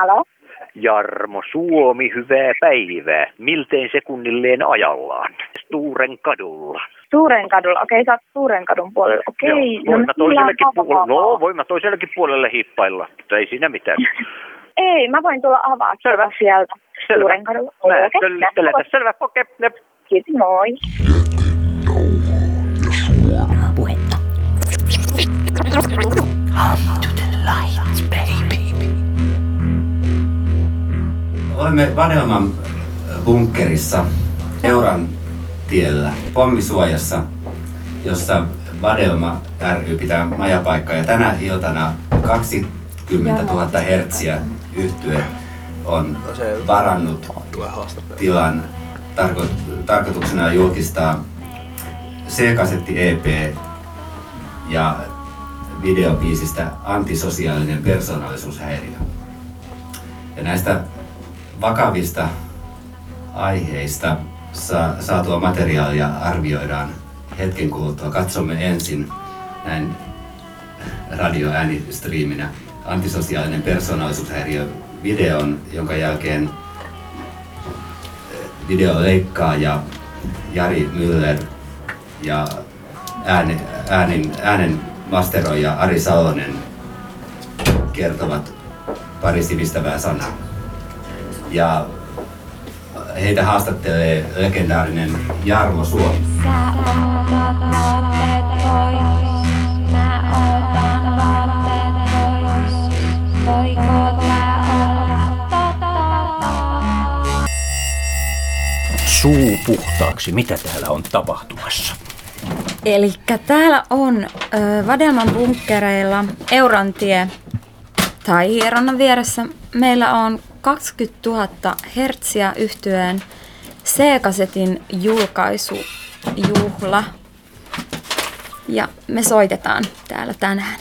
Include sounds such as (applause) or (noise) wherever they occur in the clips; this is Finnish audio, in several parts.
Halo? Jarmo Suomi, hyvää päivää. Miltein sekunnilleen ajallaan? Sturen kadulla. Suuren kadulla. Okei, sä oot Suuren kadun puolella. Okei. Joo, voin mä no, toisellekin puolelle, no voin mä toisellekin puolelle hippailla, mutta ei siinä mitään. (laughs) Ei, mä voin tulla avaa Selvä. sieltä Selvä. Suuren kadulla. Mä söllistelen tässä. Selvä, okei. Okay. Kiitos, moi. puhetta. Come to the light, Olemme Vadelman bunkkerissa Euran tiellä pommisuojassa, jossa Vadelma ry pitää majapaikkaa. Ja tänä iltana 20 000 hertsiä yhtye on varannut tilan tarko- tarkoituksena julkistaa C-kasetti EP ja videobiisistä Antisosiaalinen persoonallisuushäiriö. Ja näistä vakavista aiheista sa- saatua materiaalia arvioidaan hetken kuluttua. Katsomme ensin näin radioäänistriiminä antisosiaalinen persoonallisuushäiriö videon, jonka jälkeen eh, video leikkaa ja Jari Müller ja ääni, äänin, äänen masteroija Ari Salonen kertovat pari sivistävää sanaa. Ja heitä haastattelee legendaarinen Jarmo Suomi. Sä otat vaatteet pois, mä otan vaatteet pois. Voiko tää olla totta? Suu puhtaaksi, mitä täällä on tapahtumassa? Eli täällä on ö, Vadelman bunkkereilla Eurantie tai Hieronnan vieressä. Meillä on 20 000 hertsiä yhtyeen C-kasetin julkaisujuhla. Ja me soitetaan täällä tänään.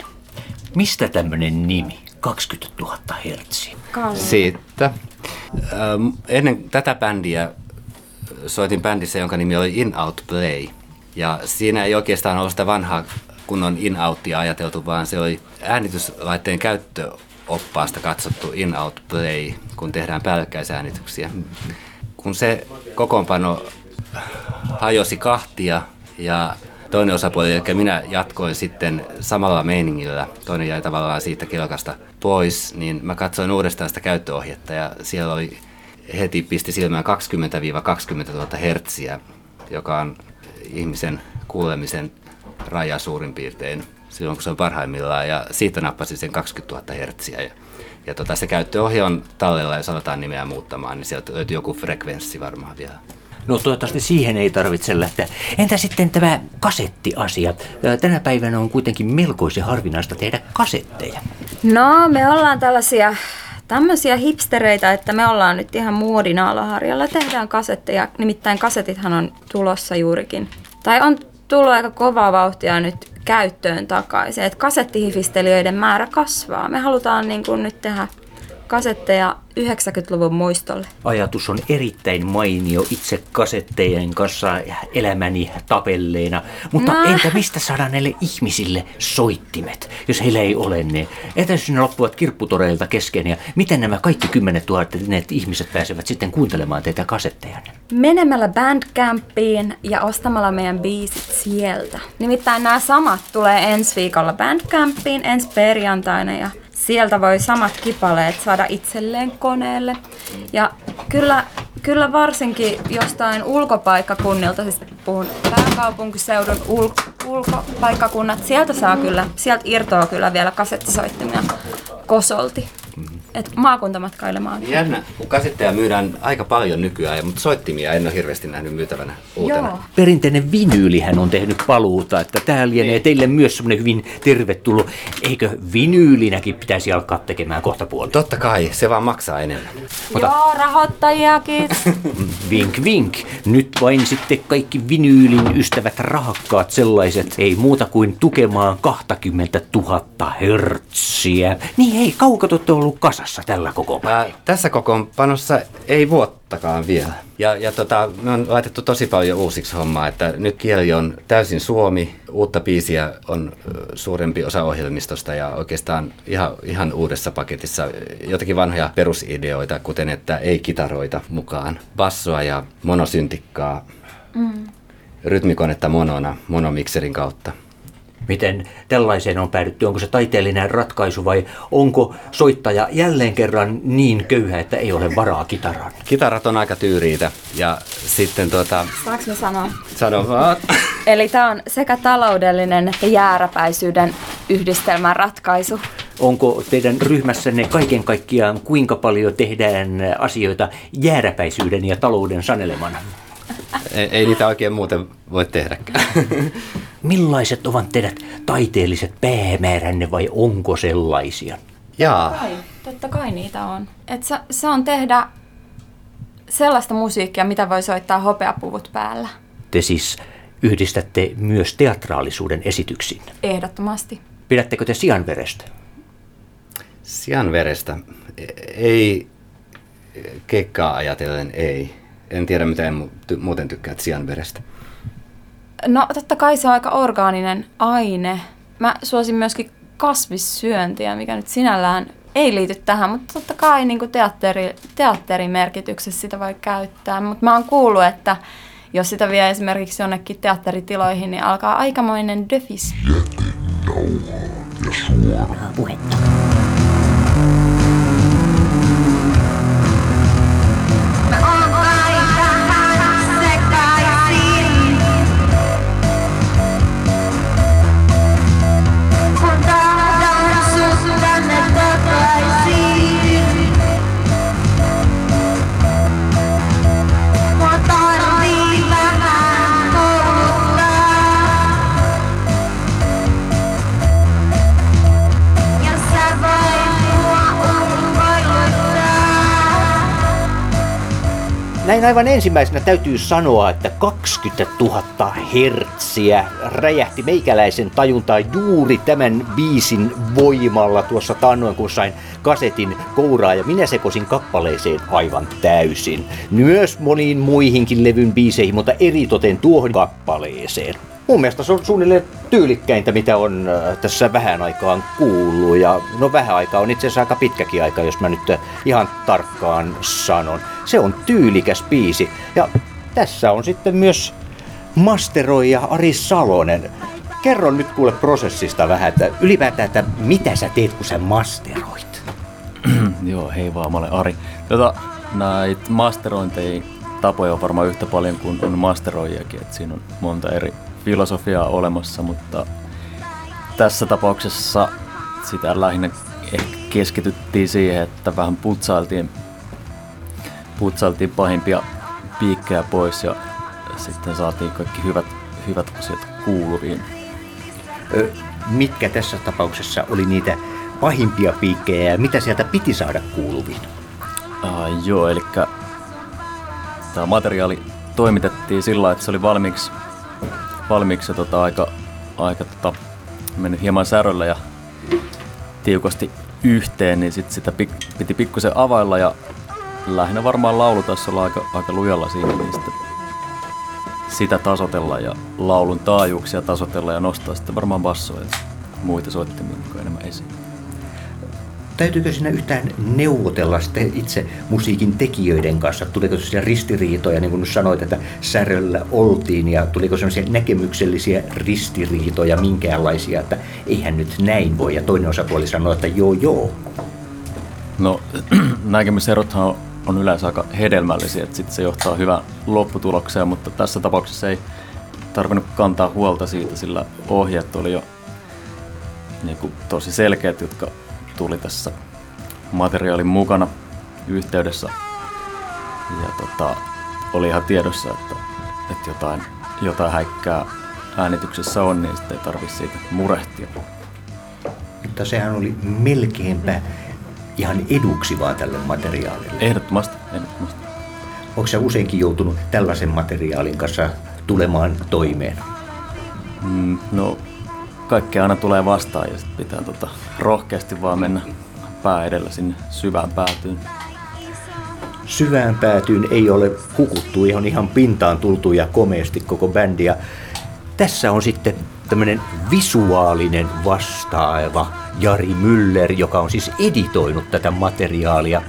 Mistä tämmönen nimi? 20 000 hertsiä. Siitä. Ähm, ennen tätä bändiä soitin bändissä, jonka nimi oli In Out Play. Ja siinä ei oikeastaan ollut sitä vanhaa kunnon in-outia ajateltu, vaan se oli äänityslaitteen käyttöoppaasta katsottu in-out play, kun tehdään päällekkäisäänityksiä. Kun se kokoonpano hajosi kahtia ja toinen osapuoli, eli minä jatkoin sitten samalla meiningillä, toinen jäi tavallaan siitä kelkasta pois, niin mä katsoin uudestaan sitä käyttöohjetta ja siellä oli heti pisti silmään 20-20 000 hertsiä, joka on ihmisen kuulemisen raja suurin piirtein silloin, kun se on parhaimmillaan. Ja siitä nappasin sen 20 000 hertsiä. Ja, ja tota, se käyttöohje on tallella ja sanotaan nimeä muuttamaan, niin sieltä löytyy joku frekvenssi varmaan vielä. No toivottavasti siihen ei tarvitse lähteä. Entä sitten tämä kasettiasia? Tänä päivänä on kuitenkin melkoisen harvinaista tehdä kasetteja. No, me ollaan tällaisia tämmöisiä hipstereitä, että me ollaan nyt ihan muodin alaharjalla. Tehdään kasetteja, nimittäin kasetithan on tulossa juurikin. Tai on tullut aika kovaa vauhtia nyt käyttöön takaisin. Että kasettihifistelijöiden määrä kasvaa. Me halutaan niin kuin nyt tehdä kasetteja 90-luvun muistolle. Ajatus on erittäin mainio itse kasettejen kanssa elämäni tapelleena. Mutta No. entä mistä saadaan näille ihmisille soittimet, jos heillä ei ole ne? Jos ne loppuvat kirpputoreilta kesken ja miten nämä kaikki kymmenet tuhannet ne ihmiset pääsevät sitten kuuntelemaan teitä kasetteja? Menemällä Bandcampiin ja ostamalla meidän biisit sieltä. Nimittäin nämä samat tulee ensi viikolla Bandcampiin ensi perjantaina ja sieltä voi samat kipaleet saada itselleen koneelle. Ja kyllä, kyllä varsinkin jostain ulkopaikkakunnilta, siis puhun pääkaupunkiseudun ul, ulkopaikkakunnat, sieltä saa kyllä, sieltä irtoaa kyllä vielä kasettisoittimia kosolti. Et maakuntamatkailemaan. Jännä, kun kasetteja myydään aika paljon nykyään, mutta soittimia en ole hirveästi nähnyt myytävänä uutena. Joo. Perinteinen vinyylihän on tehnyt paluuta, että tämä lienee teille myös semmoinen hyvin tervetullut. Eikö vinyylinäkin pitäisi alkaa tekemään kohta puoli? Totta kai, se vaan maksaa enemmän. Joo, rahoittajiakin. (laughs) Vink vink. Nyt vain sitten kaikki vinyylin ystävät rahakkaat sellaiset. Ei muuta kuin tukemaan 20 000 hertz. hertsiä. Niin hei, kauanko te ollut kasassa tällä koko Ää, tässä kokoonpanossa ei vuottakaan vielä. Ja, ja tota, me on laitettu tosi paljon uusiksi hommaa, että nyt kieli on täysin suomi, uutta biisiä on suurempi osa ohjelmistosta ja oikeastaan ihan, ihan uudessa paketissa jotakin vanhoja perusideoita, kuten että ei kitaroita mukaan, bassoa ja monosyntikkaa, mm. rytmikonetta monona, monomikserin kautta. Miten tällaiseen on päädytty? Onko se taiteellinen ratkaisu vai onko soittaja jälleen kerran niin köyhä, että ei ole varaa kitaraan? Kitarat on aika tyyriitä ja sitten tuota, Saanko mä sanoa? sano vaan. Eli tämä on sekä taloudellinen että jääräpäisyyden yhdistelmän ratkaisu. Onko teidän ryhmässänne kaiken kaikkiaan kuinka paljon tehdään asioita jääräpäisyyden ja talouden sanelemana? ei, ei niitä oikein muuten voi tehdäkään. (laughs) Millaiset ovat teidät taiteelliset päämääränne vai onko sellaisia? Jaa. Kai, totta kai niitä on. Et se, se on tehdä sellaista musiikkia, mitä voi soittaa hopeapuvut päällä. Te siis yhdistätte myös teatraalisuuden esityksiin. Ehdottomasti. Pidättekö te sianverestä? Sian verestä. Ei keikkaa ajatellen, ei. En tiedä, mitä en muuten tykkää sian verestä. No totta kai se on aika orgaaninen aine. Mä suosin myöskin kasvissyöntiä, mikä nyt sinällään ei liity tähän, mutta totta kai niin kuin teatteri, teatterin merkityksessä sitä voi käyttää. Mutta mä oon kuullut, että jos sitä vie esimerkiksi jonnekin teatteritiloihin, niin alkaa aikamoinen döfis. Puhetta. Näin aivan ensimmäisenä täytyy sanoa, että 20 000 hertsiä räjähti meikäläisen tajuntaan juuri tämän biisin voimalla tuossa tannoin, kun sain kasetin kouraa ja minä sekosin kappaleeseen aivan täysin. Myös moniin muihinkin levyn biiseihin, mutta eritoten tuohon kappaleeseen. Mun mielestä se on suunnilleen tyylikkäintä, mitä on äh, tässä vähän aikaan kuullut. Ja no vähän aikaa on itse asiassa aika pitkäkin aika, jos mä nyt äh, ihan tarkkaan sanon. Se on tyylikäs biisi. Ja tässä on sitten myös masteroija Ari Salonen. Kerro nyt kuule prosessista vähän, että ylipäätään, että mitä sä teet, kun sä masteroit? (clears throat) Joo, hei vaan, mä olen Ari. Tota, näitä masterointeja tapoja on varmaan yhtä paljon kuin on masteroijakin, että siinä on monta eri filosofiaa olemassa, mutta tässä tapauksessa sitä lähinnä ehkä keskityttiin siihen, että vähän putsailtiin, putsailtiin pahimpia piikkejä pois ja sitten saatiin kaikki hyvät, hyvät asiat kuuluviin. Ö, mitkä tässä tapauksessa oli niitä pahimpia piikkejä ja mitä sieltä piti saada kuuluviin? Uh, joo, eli tämä materiaali toimitettiin sillä että se oli valmiiksi, valmiiksi tota, aika, aika tota, mennyt hieman säröllä ja tiukasti yhteen, niin sit sitä pik, piti pikkusen availla ja lähinnä varmaan laulutasolla aika, aika lujalla siinä, niin sitten sitä tasotella ja laulun taajuuksia tasotella ja nostaa sitten varmaan bassoja ja muita soittimia mukaan enemmän esiin. Täytyykö siinä yhtään neuvotella sitten itse musiikin tekijöiden kanssa? Tuliko sellaisia ristiriitoja, niin kuin sanoit, että säröllä oltiin, ja tuliko sellaisia näkemyksellisiä ristiriitoja minkäänlaisia, että eihän nyt näin voi, ja toinen osapuoli sanoi, että joo joo. No (clears throat) näkemyserothan on, on yleensä aika hedelmällisiä, että sit se johtaa hyvään lopputulokseen, mutta tässä tapauksessa ei tarvinnut kantaa huolta siitä, sillä ohjeet oli jo niin kuin, tosi selkeät, jotka tuli tässä materiaalin mukana yhteydessä. Ja tota, oli ihan tiedossa, että, että jotain, jotain häikkää äänityksessä on, niin sitten ei tarvitse siitä murehtia. Mutta sehän oli melkeinpä ihan eduksi vaan tälle materiaalille. Ehdottomasti, ehdottomasti. Onko sä useinkin joutunut tällaisen materiaalin kanssa tulemaan toimeen? Mm, no, kaikkea aina tulee vastaan ja sit pitää tota, rohkeasti vaan mennä pää edellä sinne syvään päätyyn. Syvään päätyyn ei ole hukuttu, ihan ihan pintaan tultu ja komeasti koko bändi. Ja tässä on sitten tämmöinen visuaalinen vastaava Jari Müller, joka on siis editoinut tätä materiaalia.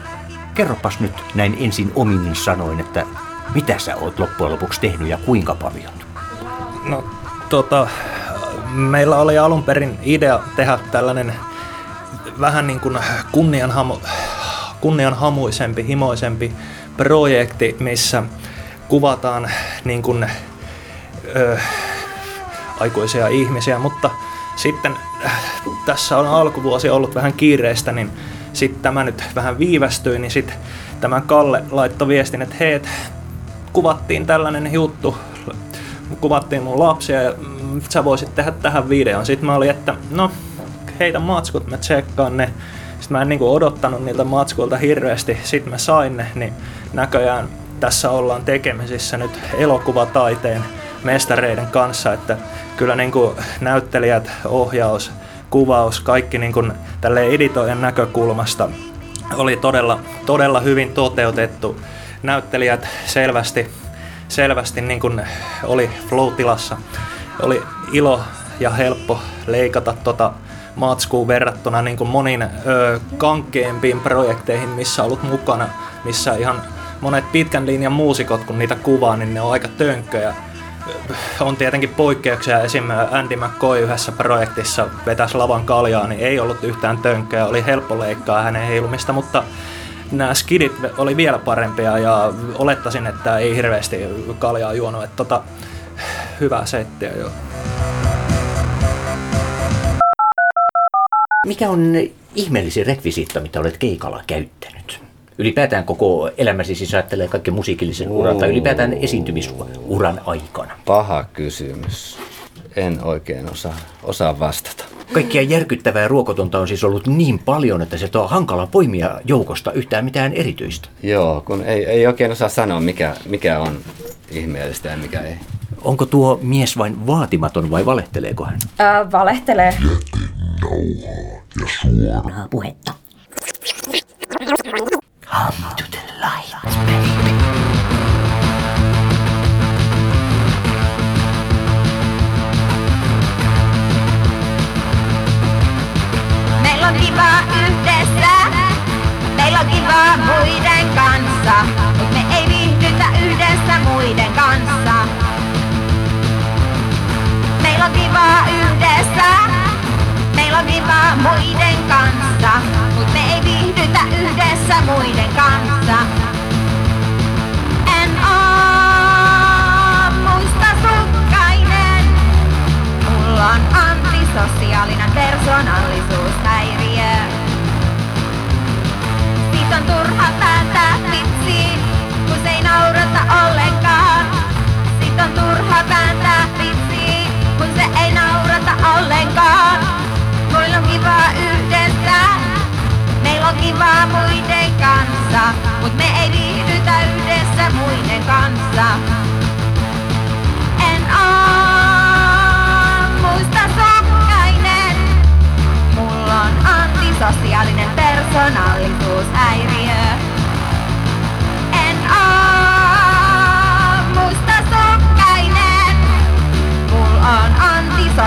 Kerropas nyt näin ensin omin sanoin, että mitä sä oot loppujen lopuksi tehnyt ja kuinka paljon? No, tota, meillä oli alun perin idea tehdä tällainen vähän niin kuin kunnianhamu, kunnianhamuisempi, himoisempi projekti, missä kuvataan niin kuin, ö, aikuisia ihmisiä, mutta sitten äh, tässä on alkuvuosi ollut vähän kiireistä, niin sitten tämä nyt vähän viivästyi, niin sitten tämä Kalle laittoi viestin, että hei, kuvattiin tällainen juttu, kuvattiin mun lapsia ja mm, sä voisit tehdä tähän videon. Sitten mä olin, että no heitä matskut, mä tsekkaan ne. Sitten mä en niinku odottanut niiltä matskuilta hirveästi, sitten mä sain ne, niin näköjään tässä ollaan tekemisissä nyt elokuvataiteen mestareiden kanssa, että kyllä niinku näyttelijät, ohjaus, kuvaus, kaikki niinku tälle editoijan näkökulmasta oli todella, todella hyvin toteutettu. Näyttelijät selvästi, selvästi niin kuin oli flow-tilassa. Oli ilo ja helppo leikata tota matskuun verrattuna niin kuin moniin ö, kankeampiin projekteihin, missä ollut mukana, missä ihan monet pitkän linjan muusikot, kun niitä kuvaa, niin ne on aika tönkköjä. On tietenkin poikkeuksia, esim. Andy McCoy yhdessä projektissa vetäisi lavan kaljaa, niin ei ollut yhtään tönkköä, oli helppo leikkaa hänen heilumista, mutta nämä skidit oli vielä parempia ja olettaisin, että ei hirveästi kaljaa juonut, että tota, hyvää settiä joo. Mikä on ihmeellisin rekvisiitta, mitä olet keikalla käyttänyt? Ylipäätään koko elämäsi siis ajattelee kaikki musiikillisen uran tai ylipäätään esiintymisuran aikana. Paha kysymys. En oikein osaa, osaa vastata. Kaikkia järkyttävää ruokotonta on siis ollut niin paljon, että se on hankala poimia joukosta yhtään mitään erityistä. Joo, kun ei, ei oikein osaa sanoa, mikä, mikä on ihmeellistä ja mikä ei. Onko tuo mies vain vaatimaton vai valehteleeko hän? Öö, valehtelee. Suoraa puhetta. Come to the light, baby. Meillä on kiva yhdessä, meillä on kiva muiden kanssa, mut me ei viihdytä yhdessä muiden kanssa. Meillä on kiva yhdessä, meillä on kiva muiden kanssa, yhdessä muiden kanssa.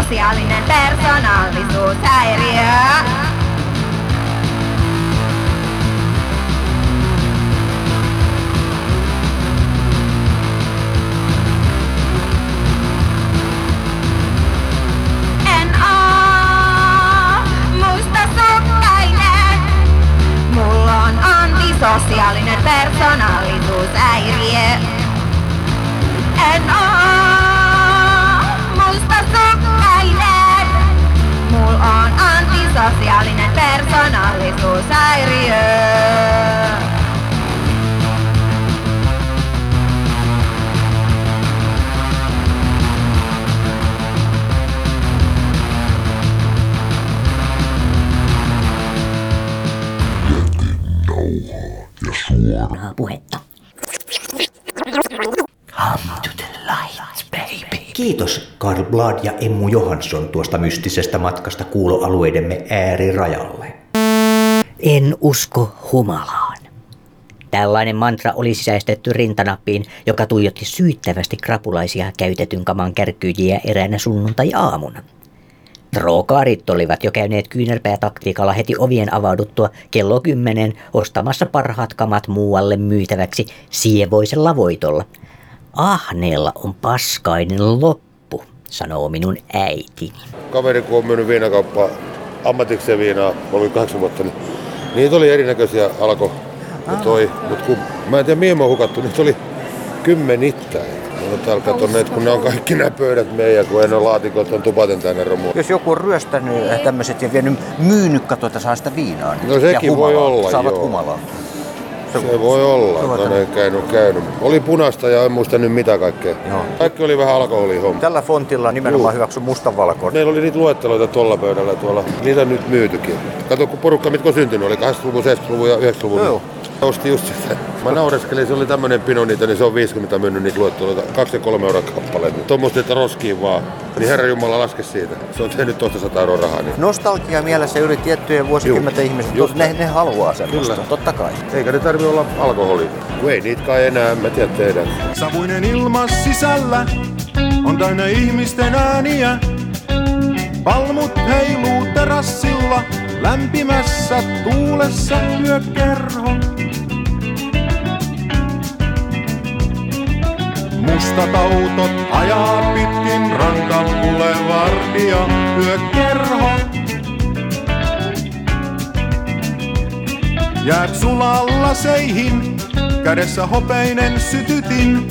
Antisosiaalinen persoonallisuushäiriö. En oo mustasukkainen. Mulla. En oo antisosiaalinen persoonallisuushäiriö. Suoraa puhetta. Come to the Kiitos Karl Blad ja Emmu Johansson tuosta mystisestä matkasta kuuloalueidemme äärirajalle. En usko humalaan. Tällainen mantra oli sisäistetty rintanappiin, joka tuijotti syyttävästi krapulaisia käytetyn kaman kärkkyjiä eräänä sunnuntai-aamuna. Trookaarit olivat jo käyneet kyynärpäätaktiikalla heti ovien avauduttua kello kymmenen ostamassa parhaat kamat muualle myytäväksi sievoisella voitolla. Ahneella on paskainen loppu, sanoo minun äitini. Kaveri kun on myynyt viinakauppaa ammatikseen viinaa 38 vuotta, niin niitä oli erinäköisiä alko ja toi. Mutta kun mä en tiedä mihin mä hukattu, niitä oli kymmenittäin. No täällä kato ne, kun ne on kaikki nämä pöydät meidän, kun en ole laatikot, on tupaten tänne romu. Jos joku on ryöstänyt tämmöiset ja vienyt myynyt, kato, että saa sitä viinaa. Niin No sekin ja voi humalaa, olla, Saavat joo. humalaa. Se voi olla, että on käynyt, käynyt. Oli punaista ja en muista nyt mitä kaikkea. Joo. Kaikki oli vähän alkoholihomma. Tällä fontilla nimenomaan hyväksy mustavalkoinen. Meillä oli niitä luetteloita tuolla pöydällä tuolla. Niitä on nyt myytykin. Kato, kun porukka mitkä on syntynyt, oli 80-luvun, 70-luvun ja 90-luvun. Joo. Mä ostin just sitä. Mä naureskelin, se oli tämmönen pino niitä, niin se on 50 myynyt niitä luetteloita. 2 ja 3 euroa kappale. Tuommoista, että roskiin vaan. Niin herra Jumala laske siitä. Se on tehnyt toista 100 euroa rahaa. Niin. Nostalgia mielessä yli tiettyjen vuosikymmenten ihmiset, Just ne, ne haluaa semmoista, Kyllä. totta kai. Eikä ne tarvi olla alkoholi. Kun ei niitä kai enää, mä tiedän teidän. Savuinen ilma sisällä on täynnä ihmisten ääniä. Palmut heiluu terassilla, lämpimässä tuulessa yökerho. Mustat autot ajaa pitkin rantaboulevardia yökerho. Jäät sulalla seihin, kädessä hopeinen sytytin.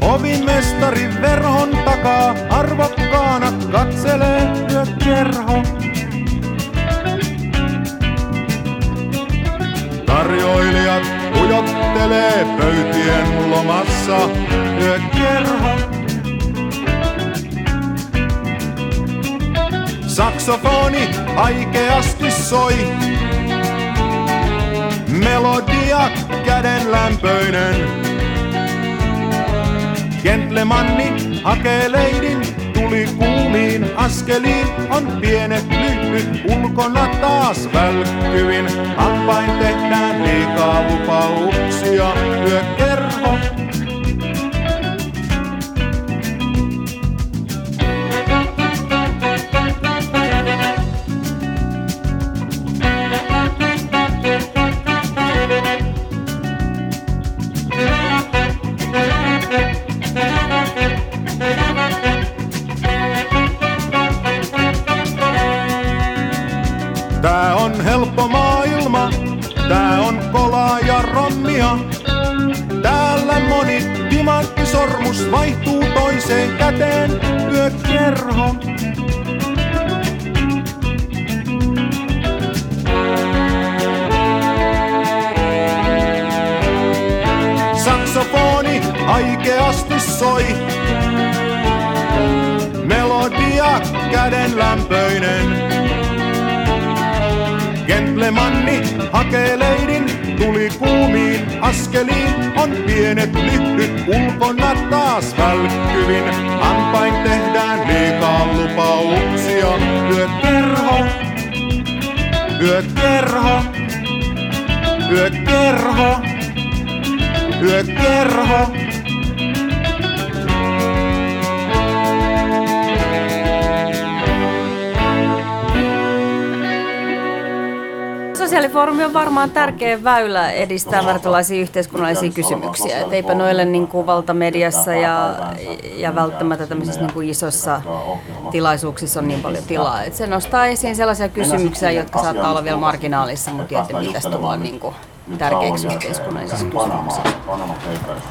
Ovimestari verhon takaa arvokkaana katselee yökerho. Tarjoilijat ujottelee pöytien lomassa yökerho. Saksofoni aikeasti soi. Melodia kädenlämpöinen. Gentlemanni hakee leidin, tuli kuumiin askeliin, on pienet lyhyt ulkona taas välkkyvin. Hampain tehdään liikaa lupauksia, yökerho. Timanttisormus vaihtuu toiseen käteen, yökerho. Saksofoni aikeasti soi. Melodia kädenlämpöinen. Gentlemanni hakee leidin, tuli kuumiin askeliin, on pienet lyhdyt ulkona taas välkkyvin. Hampain tehdään liikaa lupauksia, yökerho, yökerho, yökerho, yökerho. Sosiaalifoorumi on varmaan tärkeä väylä edistää vartalaisia yhteiskunnallisia kysymyksiä. Et eipä noille niin kuin valtamediassa ja, ja välttämättä tämmöisissä niin kuin isossa tilaisuuksissa on niin paljon tilaa. Et se nostaa esiin sellaisia kysymyksiä, jotka saattaa olla vielä marginaalissa, mutta joiden pitäisi tulla niin kuin tärkeiksi yhteiskunnallisissa kysymyksissä.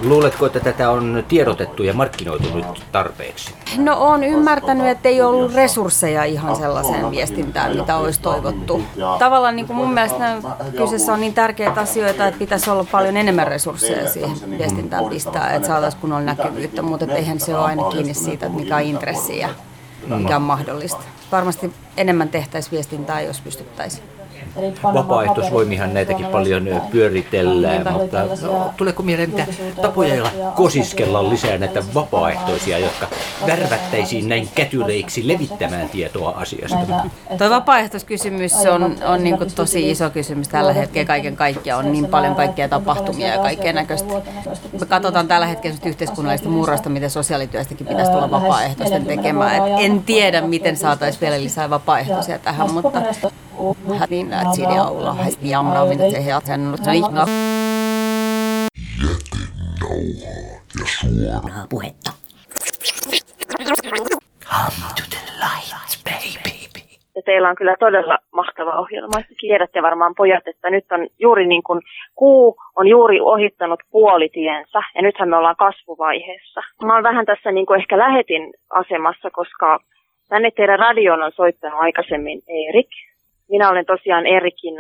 Luuletko, että tätä on tiedotettu ja markkinoitu nyt tarpeeksi? No on ymmärtänyt, että ei ollut resursseja ihan sellaiseen viestintään, mitä olisi toivottu. Tavallaan niin kuin mun mielestä kyseessä on niin tärkeitä asioita, että pitäisi olla paljon enemmän resursseja siihen viestintään pistää, että saataisiin kunnolla näkyvyyttä, mutta eihän se ole aina kiinni siitä, että mikä on intressi ja mikä on mahdollista. Varmasti enemmän tehtäisiin viestintää, jos pystyttäisiin. Vapaaehtoisvoimihan näitäkin paljon pyöritellään, mutta no, tuleeko mieleen mitä tapoja, joilla kosiskella lisää näitä vapaaehtoisia, jotka värvättäisiin näin kätyreiksi levittämään tietoa asiasta? Tuo vapaaehtoiskysymys on, on niin kuin tosi iso kysymys tällä hetkellä kaiken kaikkiaan. On niin paljon kaikkia tapahtumia ja kaikkea näköistä. Me katsotaan tällä hetkellä yhteiskunnallista murrosta, miten sosiaalityöstäkin pitäisi tulla vapaaehtoisten tekemään. Et en tiedä, miten saataisiin vielä lisää vapaaehtoisia tähän, mutta niin att siinä olla jamna, mitä se heät sen Suoraa puhetta. Come to the light, baby. Ja teillä on kyllä todella mahtava ohjelma. Tiedätte varmaan pojat, että nyt on juuri niin kuin kuu on juuri ohittanut puolitiensä ja nythän me ollaan kasvuvaiheessa. Mä oon vähän tässä niin kuin ehkä lähetin asemassa, koska tänne teidän radioon on soittanut aikaisemmin Erik. Minä olen tosiaan Erikin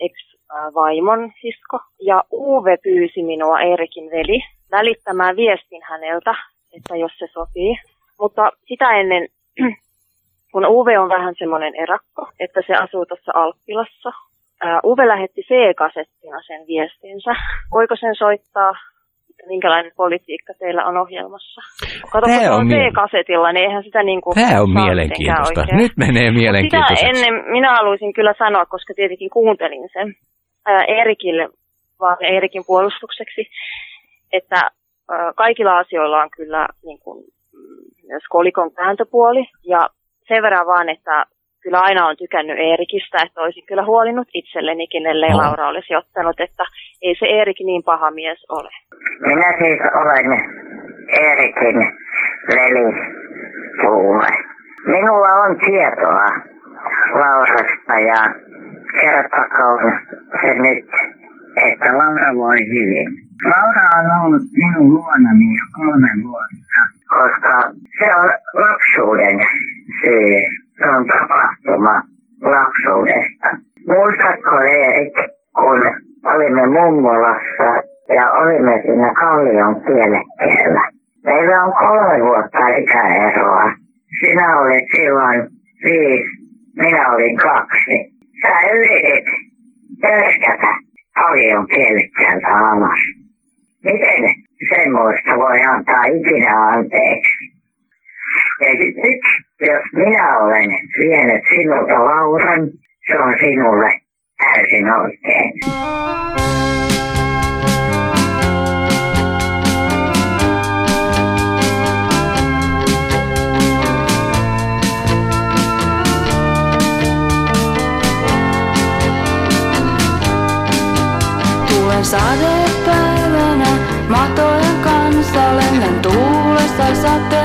ex-vaimon sisko ja Uwe pyysi minua Erikin veli välittämään viestin häneltä, että jos se sopii. Mutta sitä ennen (clears throat) kun Uwe on vähän semmoinen erakko, että se asuu tuossa Alppilassa. Uwe lähetti C-kasettina sen viestinsä. Voiko sen soittaa? Minkälainen politiikka teillä on ohjelmassa? Kato, kun se on on C-kasetilla, niin eihän sitä niin kuin Tämä on mielenkiintoista. Nyt menee Mut mielenkiintoiseksi. Sitä ennen minä haluaisin kyllä sanoa, koska tietenkin kuuntelin sen ää, Erikille, vaan Erikin puolustukseksi, että ää, kaikilla asioilla on kyllä niin kuin, mm, myös kolikon kääntöpuoli. Ja sen verran vaan, että kyllä aina on tykännyt Eerikistä, että olisin kyllä huolinnut itsellenikin, ellei No. Laura olisi ottanut, että ei se Eerik niin paha mies ole. Minä siis olen Eerikin veli Tuume. Minulla on tietoa Laurasta ja kertokoon se nyt, että Laura voi hyvin. Laura on ollut minun luonani jo kolme vuotta, koska se on lapsuuden syy. Se on tapahtuma lapsuudesta. Muistatko Erik, kun olimme mummolassa ja olimme siinä Kallion kielekkeellä. Meillä on kolme vuotta ikäeroa. Sinä olit silloin viisi, minä olin kaksi. Sä yritit pöskätä Kallion kielekkeeltä alas. Miten semmoista voi antaa ikinä anteeksi? Ja nyt, jos minä olen vienyt sinulta Lauran, se on sinulle täysin oikein. Tulen sadepäivänä matojen kanssa lennän tuulessa sateen